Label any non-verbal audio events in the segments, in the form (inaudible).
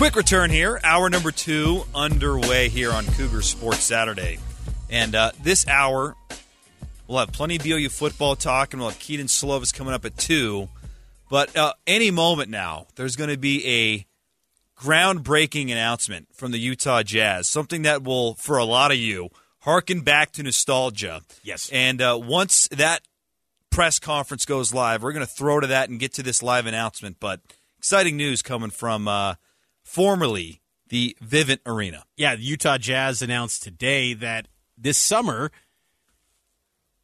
Quick return here. Hour number two underway here on Cougar Sports Saturday. And uh, this hour, we'll have plenty of BYU football talk, and we'll have Kedon Slovis coming up at 2. But uh, any moment now, there's going to be a groundbreaking announcement from the Utah Jazz, something that will, for a lot of you, harken back to nostalgia. Yes. And uh, once that press conference goes live, we're going to throw to that and get to this live announcement. But exciting news coming from uh, formerly the Vivint Arena. Yeah, the Utah Jazz announced today that this summer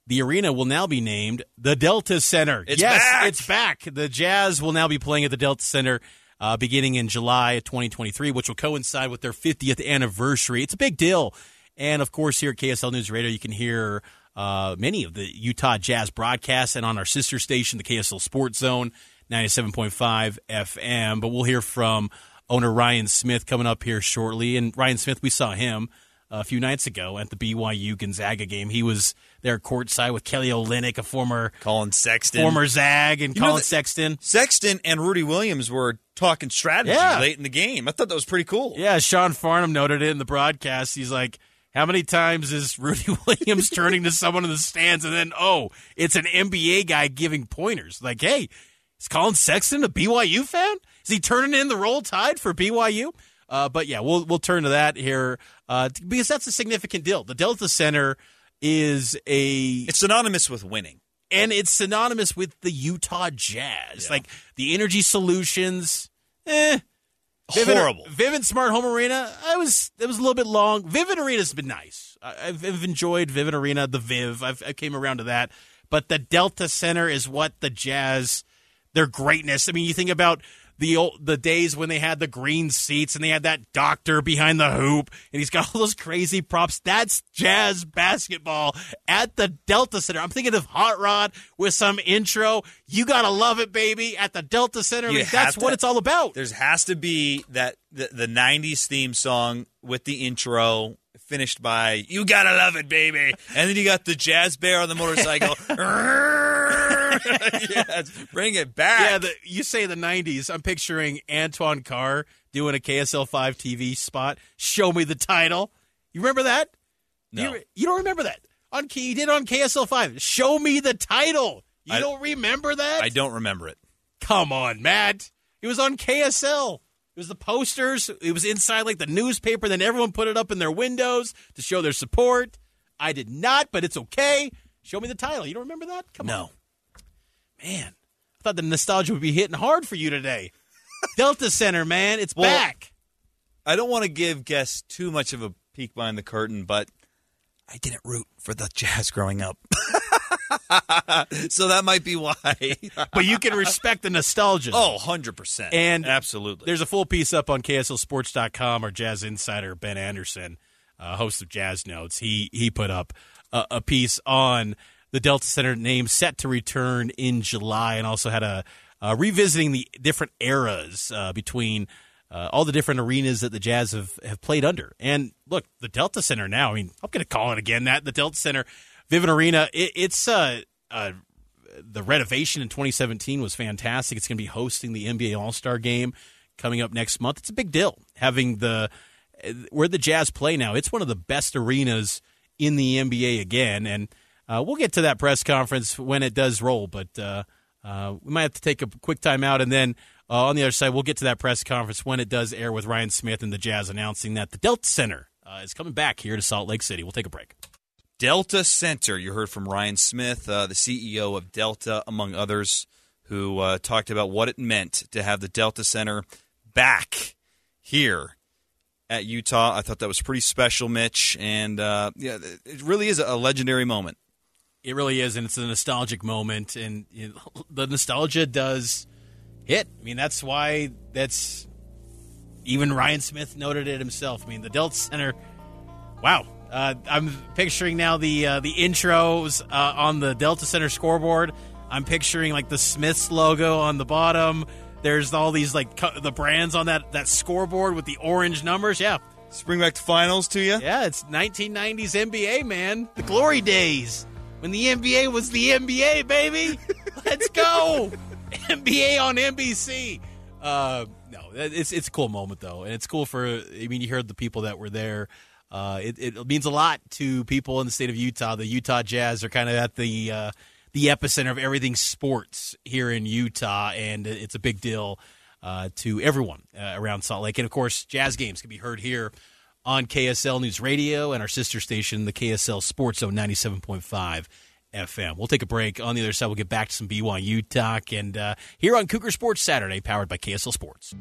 the arena will now be named the Delta Center. It's yes, back! it's back. The Jazz will now be playing at the Delta Center uh, beginning in July of 2023, which will coincide with their 50th anniversary. It's a big deal. And of course, here at KSL News Radio, you can hear uh, many of the Utah Jazz broadcasts and on our sister station, the KSL Sports Zone, 97.5 FM. But we'll hear from owner Ryan Smith coming up here shortly. And Ryan Smith, we saw him uh, a few nights ago at the BYU Gonzaga game. He was there courtside with Kelly Olynyk, a former Colin Sexton, former Zag, and You Colin that- Sexton. Sexton and Rudi Williams were talking strategy Yeah. late in the game. I thought that was pretty cool. Yeah, Sean Farnham noted it in the broadcast. He's like, how many times is Rudi (laughs) Williams turning to someone in the stands and then, oh, it's an NBA guy giving pointers? Like, hey, is Colin Sexton a BYU fan? Is he turning in the roll tide for BYU? Uh, but yeah, we'll we'll turn to that here uh, because that's a significant deal. The Delta Center is a It's synonymous with winning. and it's synonymous with the Utah Jazz. Like the energy solutions, eh. Vivint, Horrible. Vivint Smart Home Arena, I was it was a little bit long. Vivint Arena's been nice. I- I've, I've enjoyed Vivint Arena, the Viv. I've, I came around to that, but the Delta Center is what the Jazz, their greatness. I mean, you think about the old, the days when they had the green seats and they had that doctor behind the hoop and he's got all those crazy props. That's Jazz basketball at the Delta Center. I'm thinking of Hot Rod with some intro. You gotta love it, baby, at the Delta Center. I mean, that's have what it's all about. There has to be that the, the '90s theme song with the intro finished by "You gotta love it, baby," and then you got the jazz bear on the motorcycle. (laughs) (laughs) yes, bring it back. Yeah, the, you say the '90s. I'm picturing Antoine Carr doing a KSL five TV spot. Show me the title. You remember that? No. You, you don't remember that on you did on KSL five. Show me the title. You I- don't remember that? I don't remember it. Come on, Matt. It was on KSL. It was the posters. It was inside like the newspaper. Then everyone put it up in their windows to show their support. I did not, but it's okay. Show me the title. You don't remember that? Come on. Man, I thought the nostalgia would be hitting hard for you today. Delta Center, man, it's Well- back. I don't want to give guests too much of a peek behind the curtain, but I didn't root for the Jazz growing up. (laughs) so that might be why. (laughs) But you can respect the nostalgia. oh, 100%. And absolutely. There's a full piece up on KSLSports.com. Our Jazz insider Ben Anderson, uh, host of Jazz Notes, he he put up a, a piece on the Delta Center name set to return in July, and also had a uh, revisiting the different eras uh, between uh, all the different arenas that the Jazz have, have played under. And look, the Delta Center now, I mean, I'm going to call it again that the Delta Center, Vivint Arena, it, it's uh, uh, the renovation in 2017 was fantastic. It's going to be hosting the NBA All Star game coming up next month. It's a big deal having the where the Jazz play now. It's one of the best arenas in the NBA again, and uh, we'll get to that press conference when it does roll. But uh, uh, we might have to take a quick time out, and then uh, on the other side, we'll get to that press conference when it does air with Ryan Smith and the Jazz announcing that the Delta Center is coming back here to Salt Lake City. We'll take a break. Delta Center. You heard from Ryan Smith, uh, the CEO of Delta, among others, who uh, talked about what it meant to have the Delta Center back here at Utah. I thought that was pretty special, Mitch, and uh, yeah, it really is a legendary moment. It really is, and it's a nostalgic moment, and you know, (laughs) the nostalgia does hit. I mean, that's why that's even Ryan Smith noted it himself. I mean, the Delta Center. Wow, uh, I'm picturing now the uh, the intros uh, on the Delta Center scoreboard. I'm picturing like the Smith's logo on the bottom. There's all these like co- the brands on that that scoreboard with the orange numbers. Yeah, spring back to finals to you. Yeah, it's 1990s NBA, man. The glory days when the NBA was the NBA, baby. Let's go. (laughs) NBA on NBC. Uh, no, it's it's a cool moment though, and it's cool for. I mean, you heard the people that were there. Uh, it, it, means a lot to people in the state of Utah. The Utah Jazz are kind of at the uh, the epicenter of everything sports here in Utah, and it's a big deal uh, to everyone uh, around Salt Lake. And of course, Jazz games can be heard here on KSL News Radio and our sister station, the KSL Sports Zone ninety seven point five. FM. We'll take a break. On the other side, we'll get back to some BYU talk. And uh, here on Cougar Sports Saturday, powered by KSL Sports.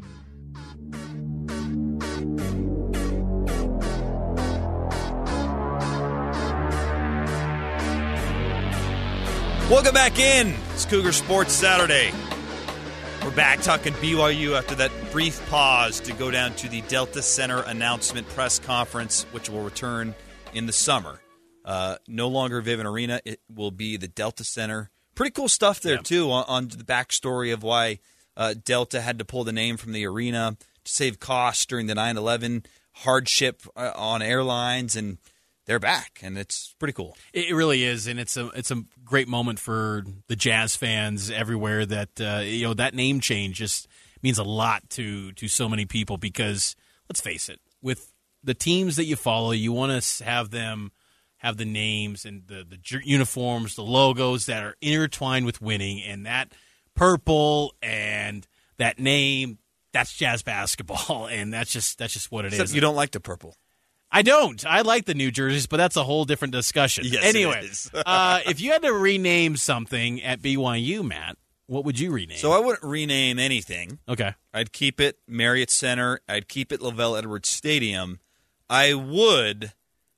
Welcome back in. It's Cougar Sports Saturday. We're back talking BYU after that brief pause to go down to the Delta Center announcement press conference, which will return in the summer. Uh, no longer Vivint Arena. It will be the Delta Center. Pretty cool stuff there, yeah. too, on, on, the backstory of why uh, Delta had to pull the name from the arena to save costs during the 9 11 hardship uh, on airlines. And they're back, and it's pretty cool. It really is, and it's a it's a great moment for the Jazz fans everywhere. That uh, you know that name change just means a lot to to so many people because let's face it, with the teams that you follow, you want to have them have the names and the the uniforms, the logos that are intertwined with winning, and that purple and that name. That's jazz basketball, (laughs) and that's just that's just what it Except is. You don't like the purple. I don't. I like the New Jerseys, but that's a whole different discussion. Yes, anyway, (laughs) uh, if you had to rename something at BYU, Matt, what would you rename? So I wouldn't rename anything. Okay. I'd keep it Marriott Center. I'd keep it LaVell Edwards Stadium. I would,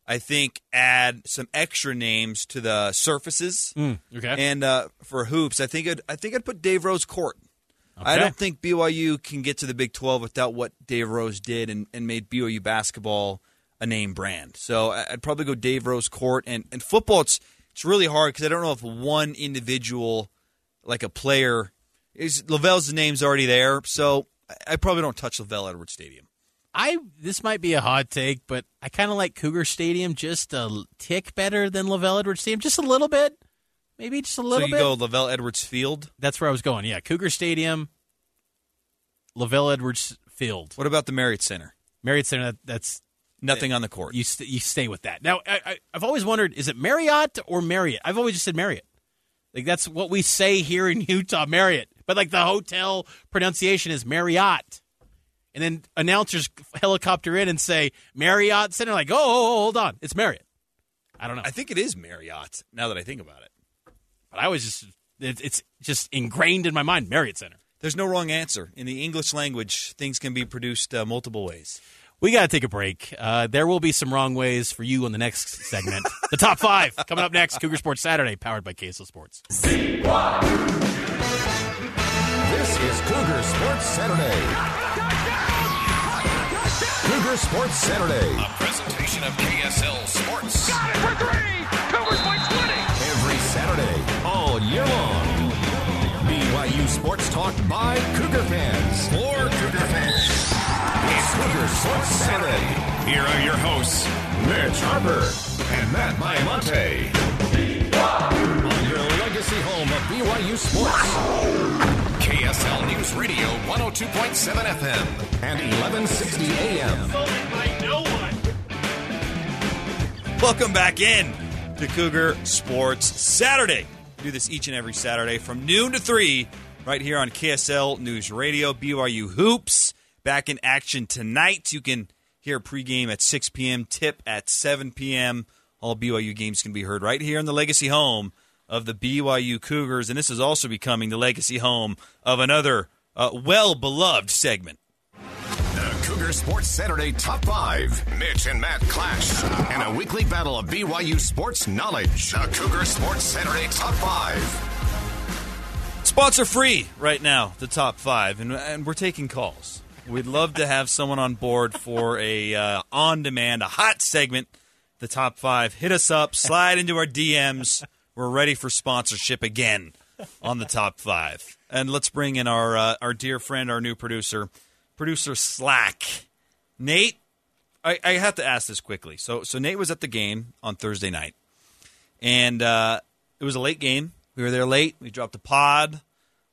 I think, add some extra names to the surfaces. Mm, okay. And uh, for hoops, I think I'd, I think I'd put Dave Rose Court. Okay. I don't think BYU can get to the Big 12 without what Dave Rose did and, and made BYU basketball – a name brand. So I'd probably go Dave Rose Court and and football. It's it's really hard because I don't know if one individual, like a player, is LaVell's name's already there. So I probably don't touch LaVell Edwards Stadium. I this might be a hot take, but I kind of like Cougar Stadium just a tick better than LaVell Edwards Stadium, just a little bit, maybe just a little. So you bit. go LaVell Edwards Field. That's where I was going. Yeah, Cougar Stadium, LaVell Edwards Field. What about the Marriott Center? Marriott Center. That, that's Nothing on the court. You st- you stay with that. Now, I, have always wondered: is it Marriott or Marriott? I've always just said Marriott. Like that's what we say here in (laughs) Utah, Marriott. But like the hotel pronunciation is Marriott. And then announcers helicopter in and say Marriott Center. Like, oh, oh, oh, hold on, it's Marriott. I don't know. I think it is Marriott. Now that I think about it, but I was just it, it's just ingrained in my mind, Marriott Center. There's no wrong answer in the English language. Things can be produced uh, multiple ways. We got to take a break. Uh, there will be some wrong ways for you on the next segment. the top five coming up next. Cougar Sports Saturday, powered by KSL Sports. This is Cougar Sports Saturday. Cougar Sports Saturday. A presentation of KSL Sports. Got it for three. Cougars by 20. Every Saturday, all year long. BYU Sports Talk by Cougar fans. For Cougar fans. Saturday. Here are your hosts, Mitch Harper and Matt Baiamonte. On your legacy home of BYU Sports. KSL News Radio 102.7 FM and 1160 AM. Welcome back in to Cougar Sports Saturday. We do this each and every Saturday from noon to 3 right here on KSL News Radio. BYU Hoops back in action tonight. You can hear pregame at 6 p.m., tip at 7 p.m. All BYU games can be heard right here in the legacy home of the BYU Cougars. And this is also becoming the legacy home of another uh, well beloved segment. The Cougar Sports Saturday Top 5. Mitch and Matt clash in a weekly battle of BYU sports knowledge. The Cougar Sports Saturday Top 5. Spots are free right now, the top five, and, and we're taking calls. We'd love to have someone on board for a uh, on demand, a hot segment, the top five. Hit us up, slide into our DMs. We're ready for sponsorship again on the top five. And let's bring in our uh, our dear friend, our new producer, producer Slack, Nate. I, I have to ask this quickly. So so Nate was at the game on Thursday night, and uh, it was a late game. We were there late. We dropped a pod.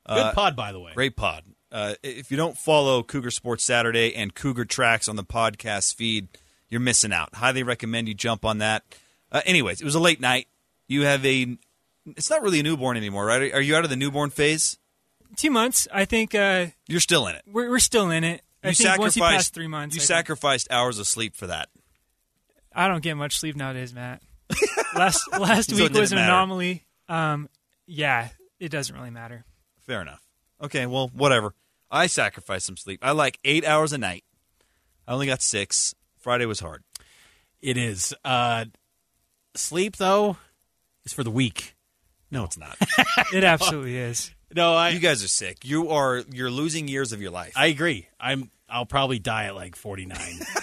Good pod, by the way. Great pod. Uh, if you don't follow Cougar Sports Saturday and Cougar Tracks on the podcast feed, you're missing out. Highly recommend you jump on that. Uh, anyways, it was a late night. You have a. It's not really a newborn anymore, right? Are you out of the newborn phase? Two months. I think. Uh, You're still in it. We're, we're still in it. I You think once you sacrificed- pass three months, You I think- sacrificed hours of sleep for that. I don't get much sleep nowadays, Matt. (laughs) last (laughs) last So week was an matter. anomaly. Um, yeah, it doesn't really matter. Fair enough. Okay, well, whatever. I sacrificed some sleep. I like eight hours a night. I only got six. Friday was hard. It is. Uh, sleep though is for the weak. No, it's not. (laughs) It absolutely is. No, I. you guys are sick. You are. You're losing years of your life. I agree. I'm. I'll probably die at like 49.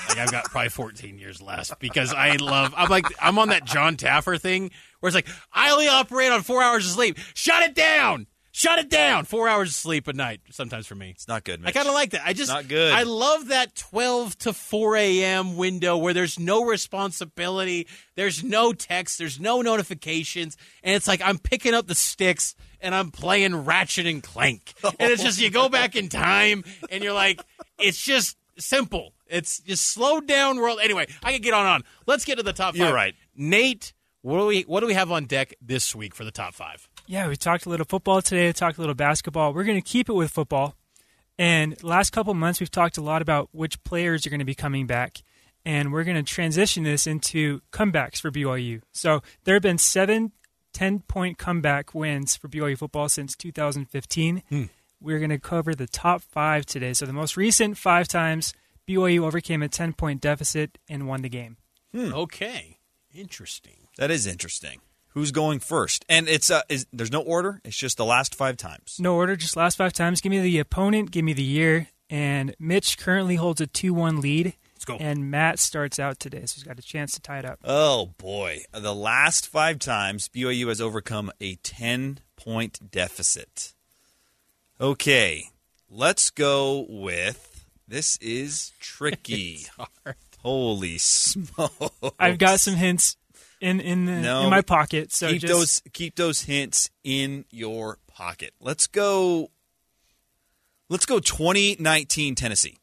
like I've got probably 14 years left because I love. I'm like I'm on that Jon Taffer thing where it's like I only operate on four hours of sleep. Shut it down. Shut it down. Four hours of sleep a night. Sometimes for me, it's not good. I kind of like that. I just Not good. I love that 12 to 4 a.m. window where there's no responsibility, there's no text, there's no notifications, and it's like I'm picking up the sticks and I'm playing Ratchet and Clank, (laughs) and it's just you go back in time and you're like, it's just simple. It's just slowed down world. Anyway, I can get on on. Let's get to the top 5 You're right. Nate. What do we what do we have on deck this week for the top five? Yeah, we talked a little football today. We talked a little basketball. We're going to keep it with football. And last couple months, we've talked a lot about which players are going to be coming back. And we're going to transition this into comebacks for BYU. So there have been seven 10 point comeback wins for BYU football since 2015. Hmm. We're going to cover the top five today. So the most recent five times BYU overcame a 10 point deficit and won the game. Okay, interesting. That is interesting. Who's going first? And it's uh, is there's no order. It's just the last five times. No order, just last five times. Give me the opponent, give me the year. And Mitch currently holds a 2 1 lead. Let's go. And Matt starts out today, so he's got a chance to tie it up. Oh boy, the last five times BYU has overcome a ten point deficit. Okay, let's go with this is tricky. (laughs) Holy (laughs) smokes! I've got some hints in in, the, No, in my pocket. So keep just, those keep those hints in your pocket. Let's go. Let's go 2019 Tennessee.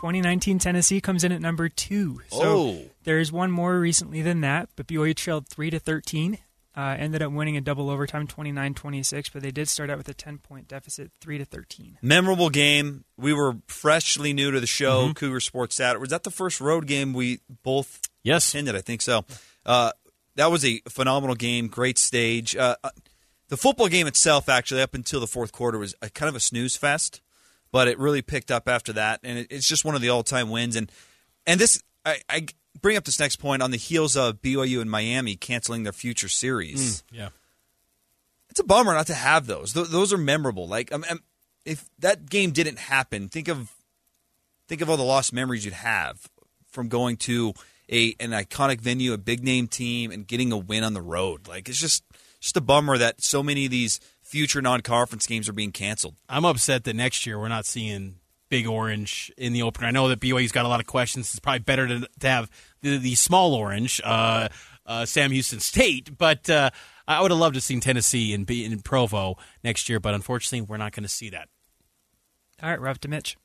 2019 Tennessee comes in at number two. So Oh. there's one more recently than that, but BYU trailed 3 to 13. Uh, ended up winning a double overtime 29-26, but they did start out with a 10 point deficit 3 to 13. Memorable game. We were freshly new to the show, Mm-hmm. Cougar Sports Saturday. Was that the first road game we both Yes. attended? I think so. Uh, that was a phenomenal game, great stage. Uh, uh, the football game itself, actually, up until the fourth quarter, was a, kind of a snooze fest, but it really picked up after that, and it, it's just one of the all-time wins. And and this, I, I bring up this next point on the heels of BYU and Miami canceling their future series. Yeah. It's a bummer not to have those. Th- those are memorable. Like, um, um, if that game didn't happen, think of think of all the lost memories you'd have from going to a an iconic venue, a big name team, and getting a win on the road. Like, it's just just a bummer that so many of these future non conference games are being canceled. I'm upset that next year we're not seeing Big Orange in the opener. I know that BYU's got a lot of questions. It's probably better to, to have the, the small orange, uh, uh, Sam Houston State, but uh, I would have loved to have seen Tennessee in, in Provo next year, but unfortunately, we're not going to see that. All right, we're up to Mitch.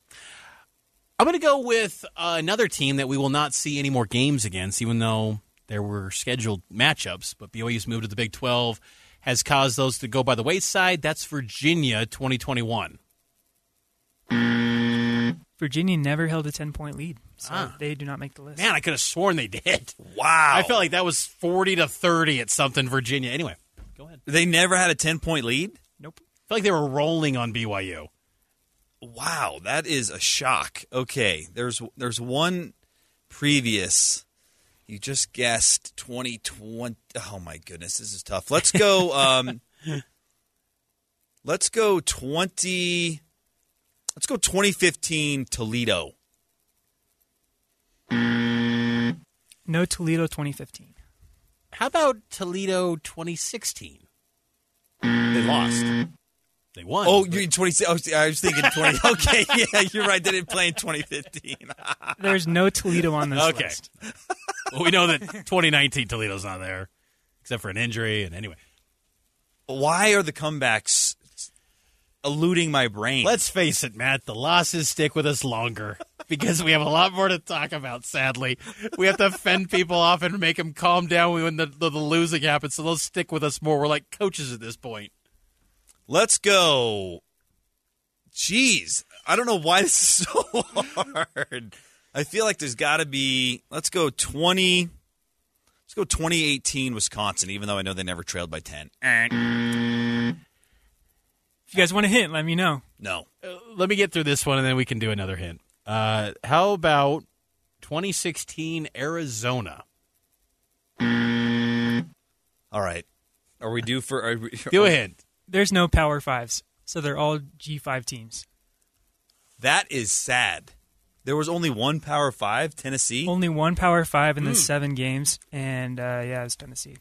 I'm going to go with uh, another team that we will not see any more games against, even though there were scheduled matchups. But BYU's move to the Big 12 has caused those to go by the wayside. That's Virginia 2021. Virginia never held a 10 point lead, so Ah. they do not make the list. Man, I could have sworn they did. Wow. I felt like that was 40 to 30 at something Virginia. Anyway, go ahead. They never had a 10 point lead? Nope. I feel like they were rolling on BYU. Wow, that is a shock. Okay, there's there's one previous. You just guessed 2020. Oh my goodness, this is tough. Let's go. (laughs) Um, let's go 20. Let's go 2015 Toledo. No Toledo 2015. How about Toledo 2016? They lost. They won. Oh, you're in 20. Oh, I was thinking 20. (laughs) Okay, yeah, you're right. They didn't play in 2015. (laughs) There's no Toledo on this Okay. list. (laughs) well, we know that 2019 Toledo's not there, except for an injury. And anyway, Why are the comebacks eluding my brain? let's face it, Matt. The losses stick with us longer because we have a lot more to talk about. Sadly, we have to fend people off and make them calm down when the, the, the losing happens. So they'll stick with us more. We're like coaches at this point. Let's go. Jeez, I don't know why this is so (laughs) hard. I feel like there's got to be. Let's go 20. Let's go 2018 Wisconsin, even though I know they never trailed by 10. If you guys want a hint, let me know. No. Uh, let me get through this one, and then we can do another hint. Uh, how about 2016 Arizona? All right. Are we due for? Are we, Do a hint. There's no Power Fives, so they're all G5 teams. That is sad. There was only one Power Five, Tennessee. Only one Power Five in the Hmm. seven games, and uh, yeah, it's Tennessee.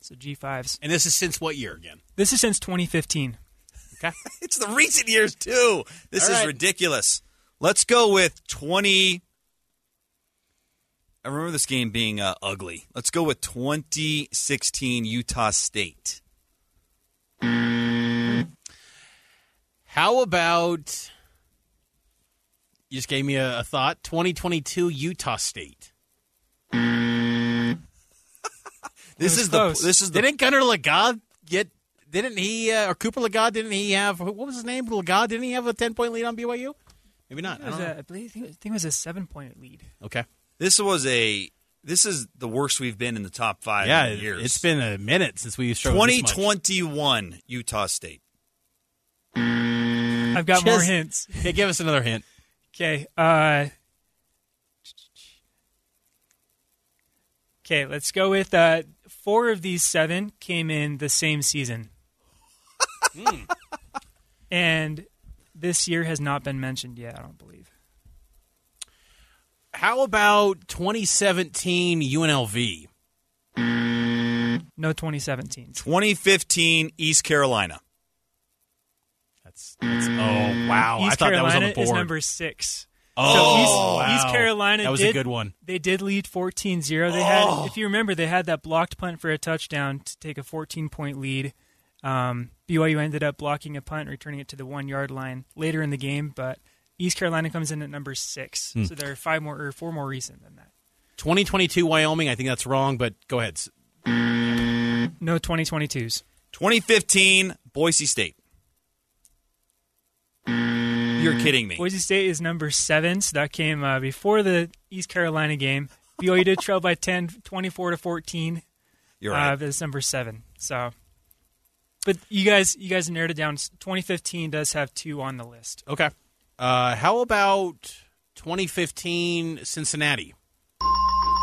So G5s. And this is since what year again? This is since 2015. Okay. (laughs) It's the recent years too. This All is right. ridiculous. Let's go with 20. I remember this game being uh, ugly. Let's go with 2016 Utah State. How about you just gave me a, a thought? 2022 Utah State. (laughs) This is close. the this is the Didn't Gunnar Legas get? Didn't he uh, or Cooper Legas? Didn't he have? What was his name? Legas? Didn't he have a 10 point lead on BYU? Maybe not. It I don't know. a, I believe I think it was a seven point lead. Okay. this was a this is the worst we've been in the top five Yeah, in years. it's been a minute since we struggled this much. 2021 Utah State. I've got Just- more hints. (laughs) Yeah, give us another hint. Okay. Uh, okay, let's go with uh, four of these seven came in the same season. (laughs) And this year has not been mentioned yet, I don't believe. How about 2017 UNLV? No 2017. 2015 East Carolina. That's, that's oh wow! East I thought Carolina that was on the board. is number six. Oh, so East, wow. East Carolina That was did, a good one. They did lead 14-0. They Oh. had, if you remember, they had that blocked punt for a touchdown to take a 14-point lead. Um, BYU ended up blocking a punt, returning it to the one-yard line later in the game, but East Carolina comes in at number six. Hmm. So they're five more or four more recent than that. 2022 Wyoming. I think that's wrong, but go ahead. No 2022s. 2015 Boise State. You're kidding me. Boise State is number seven, so that came uh, before the East Carolina game. BYU did trail by 10, 24 to 14. You're right. Uh, but it's number seven. So, but you guys, you guys narrowed it down. 2015 does have two on the list. Okay. Uh, how about 2015 Cincinnati?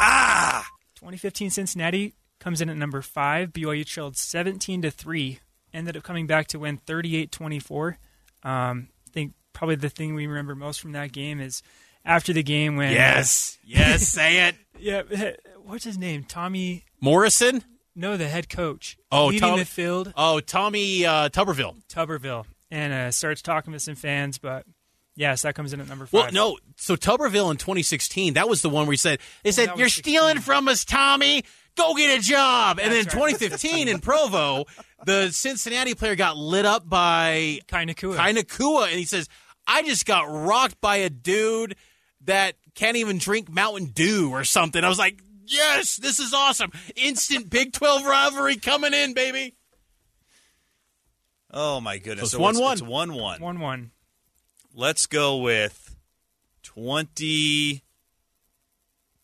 Ah, 2015 Cincinnati comes in at number five. BYU trailed 17 to three. Ended up coming back to win 38-24. Um, I think probably the thing we remember most from that game is after the game when Yes. Yes. (laughs) Say it. yeah, what's his name? Tommy. Morrison. No, the head coach. Oh, leading Tom- the field. Oh, Tommy uh, Tuberville. Tuberville, and uh, starts talking to some fans, but Yes, that comes in at number five. Well, no. So Tuberville in 2016, that was the one where he said they said you're stealing from us, Tommy. Go get a job. And then right. 2015 in Provo, the Cincinnati player got lit up by Kai Nacua. Kainakua, and he says, "I just got rocked by a dude that can't even drink Mountain Dew or something." I was like, "Yes, this is awesome! Instant Big 12 rivalry coming in, baby." Oh my goodness! So it's 1-1. It's one one. One one. Let's go with twenty.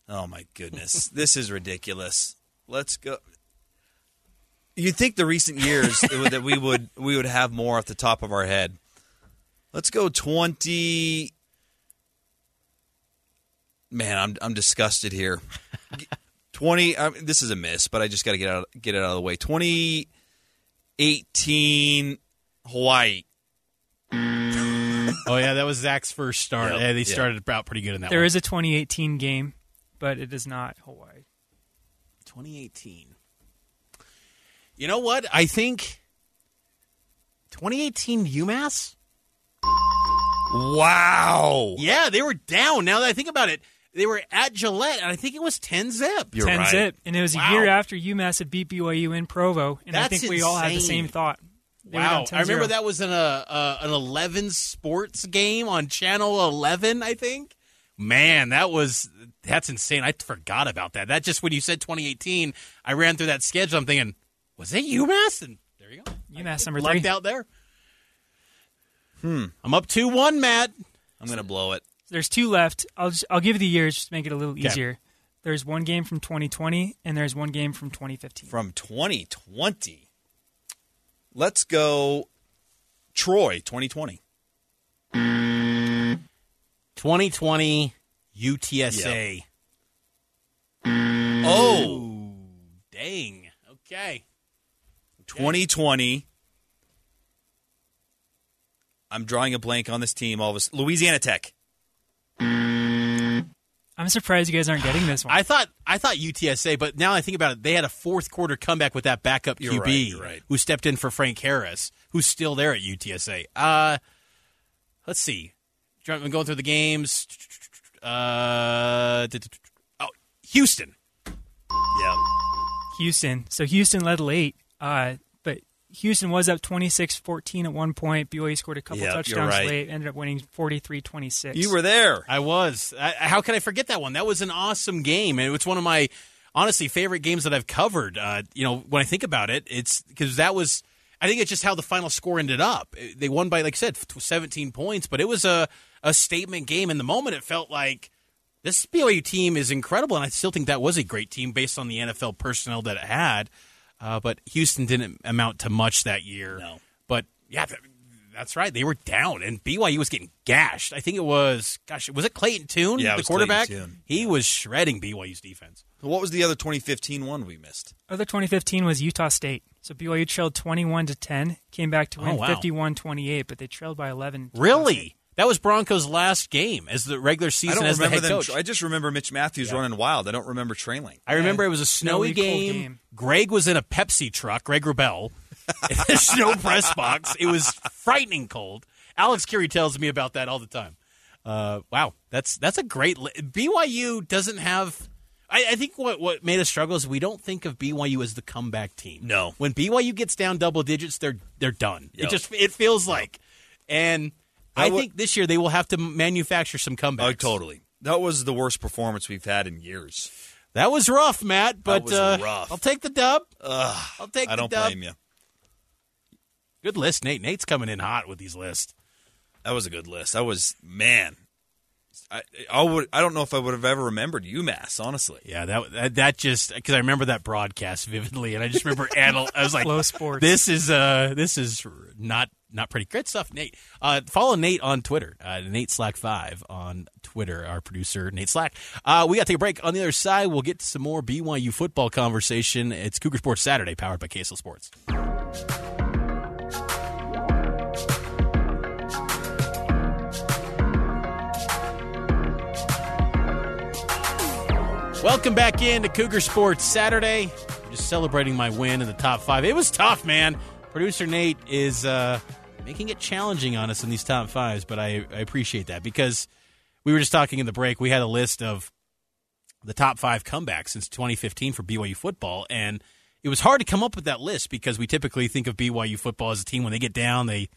Oh my goodness! (laughs) this is ridiculous. Let's go. You'd think the recent years (laughs) that we would we would have more off the top of our head. Let's go twenty. Man, I'm I'm disgusted here. (laughs) Twenty. I this is a miss, but I just got to get out get it out of the way. Twenty eighteen Hawaii. Oh yeah, that was Zach's first start. Yep, yeah, they yep. started out pretty good in that. There one. is a 2018 game, but it is not Hawaii. 2018. You know what? I think 2018 UMass. Wow. Yeah, they were down. Now that I think about it, they were at Gillette, and I think it was 10 zip. You're 10 zip, and it was Wow. a year after UMass had beat BYU in Provo, and I think we all had the same thought. They Wow, I remember that was in a uh, an 11 sports game on Channel 11, I think. Man, that was that's insane. I forgot about that. That just when you said 2018, I ran through that schedule. I'm thinking, was it UMass? And there you go. UMass number Lucked three. out there. Hmm. I'm up two one, Matt. I'm gonna blow it. There's two left. I'll just, I'll give you the years just to make it a little Okay. easier. There's one game from 2020, and there's one game from 2015. From 2020. Let's go Troy 2020. 2020 UTSA. Oh, dang. Okay. 2020. I'm drawing a blank on this team. All of us, Louisiana Tech. I'm surprised you guys aren't getting this (sighs) one. I thought I thought UTSA, but now I think about it, they had a fourth quarter comeback with that backup You're QB right, you're right. who stepped in for Frank Harris, who's still there at UTSA. Uh, let's see. I'm going through the games. Uh, oh, Houston. Yeah. Houston. So Houston led late, uh, but Houston was up 26-14 at one point. BYU scored a couple Yep, touchdowns right. late, ended up winning 43-26. You were there. I was. I, how can I forget that one? That was an awesome game, and it's one of my honestly favorite games that I've covered. Uh, you know, when I think about it, it's because that was. I think it's just how the final score ended up. They won by, like I said, 17 points, but it was a a statement game. In the moment, it felt like this BYU team is incredible, and I still think that was a great team based on the NFL personnel that it had. Uh, but Houston didn't amount to much that year. No. But yeah, th- that's right. They were down, and BYU was getting gashed. I think it was, gosh, was it Clayton Tune, Yeah, it the was Clayton quarterback? Tune. He was shredding BYU's defense. What was the other 2015 one we missed? Other 2015 was Utah State. So BYU trailed 21 to 10, came back to Oh, win wow. 51-28, but they trailed by 11. Really? That was Bronco's last game as the regular I season don't as the head them. coach. I just remember Mitch Matthews running wild. I don't remember trailing. I remember it was a snowy Snowy, game. game. Greg was in a Pepsi truck, Greg Wrubell, (laughs) in a snow press box. It was frightening cold. Alex Kirry tells me about that all the time. Uh, wow, that's that's a great. Li- BYU doesn't have. I, I think what what made us struggle is we don't think of BYU as the comeback team. No. when BYU gets down double digits, they're they're done. Yep. It just it feels like, and I think this year they will have to manufacture some comebacks. Oh, totally. That was the worst performance we've had in years. That was rough, Matt. But was uh, rough. I'll take the dub. Ugh, I'll take I the don't dub. blame you. Good list, Nate. Nate's coming in hot with these lists. That was a good list. That was man. I I would. I don't know if I would have ever remembered UMass. Honestly. Yeah, that that, that just because I remember that broadcast vividly, and I just remember (laughs) anal- I was like, Flow Sports. "This is uh, this is not not pretty great stuff." Nate, uh, follow Nate on Twitter, uh, Nate Slack five on Twitter. Our producer Nate Slack. Uh, we got to take a break. On the other side, we'll get to some more BYU football conversation. It's Cougar Sports Saturday, powered by KSL Sports. Welcome back in to Cougar Sports Saturday. I'm just celebrating my win in the top five. It was tough, man. Producer Nate is uh, making it challenging on us in these top fives, but I, I appreciate that because we were just talking in the break. We had a list of the top five comebacks since 2015 for BYU football, and it was hard to come up with that list because we typically think of BYU football as a team when they get down, they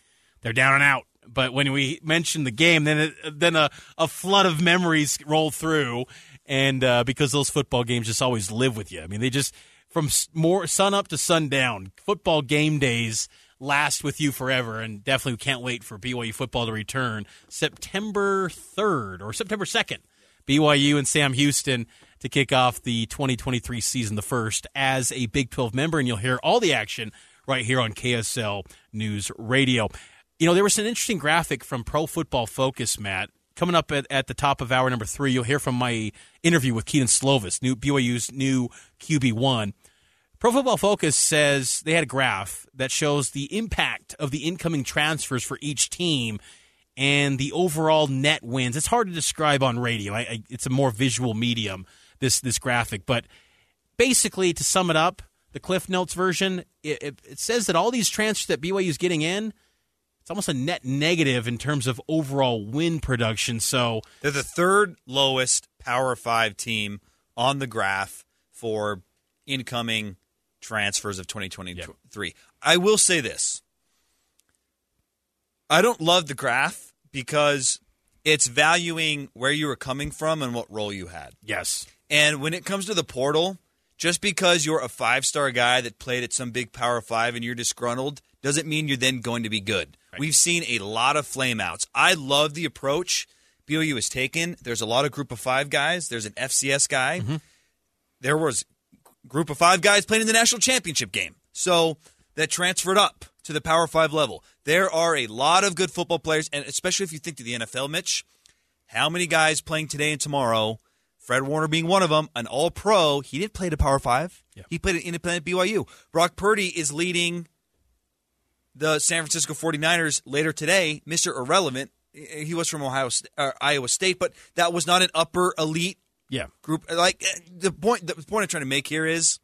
they're down and out. But when we mentioned the game, then it, then a, a flood of memories roll through, and uh, because those football games just always live with you. I mean, they just from more sun up to sundown, football game days last with you forever, and definitely can't wait for BYU football to return September third or September second. BYU and Sam Houston to kick off the 2023 season, the first as a Big 12 member, and you'll hear all the action right here on KSL News Radio. You know, there was an interesting graphic from Pro Football Focus, Matt. Coming up at, at the top of hour number three, you'll hear from my interview with Kedon Slovis, new BYU's new QB1. Pro Football Focus says they had a graph that shows the impact of the incoming transfers for each team and the overall net wins. It's hard to describe on radio. I, I, it's a more visual medium. This this graphic, but basically, to sum it up, the Cliff Notes version, it, it, it says that all these transfers that BYU is getting in, it's almost a net negative in terms of overall win production. So they're the third lowest Power Five team on the graph for incoming transfers of 2023. Yep. I will say this. I don't love the graph because it's valuing where you were coming from and what role you had. Yes. And when it comes to the portal, just because you're a five star guy that played at some big power five and you're disgruntled doesn't mean you're then going to be good. Right. We've seen a lot of flameouts. I love the approach BYU has taken. There's a lot of group of five guys. There's an FCS guy. Mm-hmm. There was group of five guys playing in the national championship game. So that transferred up to the Power Five level. There are a lot of good football players, and especially if you think to the NFL, Mitch, how many guys playing today and tomorrow? Fred Warner being one of them, an All Pro. He didn't play to Power Five. Yeah. He played at independent BYU. Brock Purdy is leading the San Francisco 49ers later today. Mr. Irrelevant. He was from Ohio, uh, Iowa State, but that was not an upper elite yeah. group. Like the point, the point I'm trying to make here is,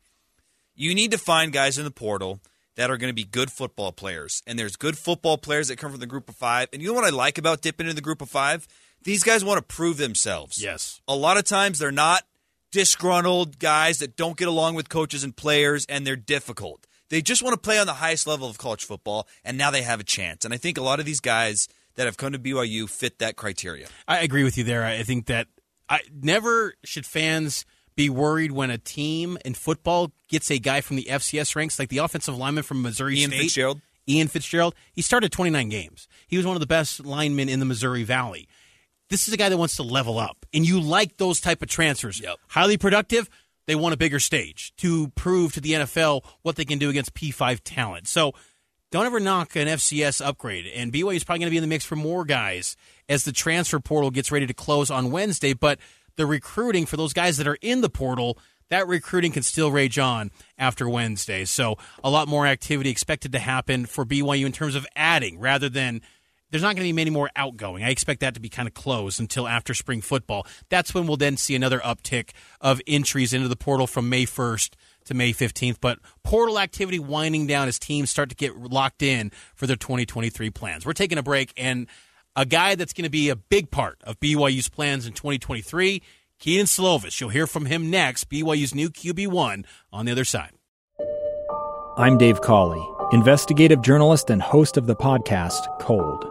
you need to find guys in the portal that are going to be good football players. And there's good football players that come from the group of five. And you know what I like about dipping into the group of five? These guys want to prove themselves. Yes. A lot of times they're not disgruntled guys that don't get along with coaches and players and they're difficult. They just want to play on the highest level of college football and now they have a chance. And I think a lot of these guys that have come to BYU fit that criteria. I agree with you there. I think that I never should fans be worried when a team in football gets a guy from the FCS ranks, like the offensive lineman from Missouri Ian State. Fitzgerald. Ian Fitzgerald. He started 29 games. He was one of the best linemen in the Missouri Valley. This is a guy that wants to level up, and you like those type of transfers. Yep. Highly productive. They want a bigger stage to prove to the NFL what they can do against P5 talent. So don't ever knock an FCS upgrade. And BYU is probably going to be in the mix for more guys as the transfer portal gets ready to close on Wednesday. But the recruiting for those guys that are in the portal, that recruiting can still rage on after Wednesday. So a lot more activity expected to happen for BYU in terms of adding rather than there's not going to be many more outgoing. I expect that to be kind of closed until after spring football. That's when we'll then see another uptick of entries into the portal from May 1st to May 15th. But portal activity winding down as teams start to get locked in for their 2023 plans. We're taking a break and a guy that's going to be a big part of BYU's plans in 2023. Kedon Slovis. You'll hear from him next. BYU's new QB1 on the other side. I'm Dave Cawley, investigative journalist and host of the podcast Cold.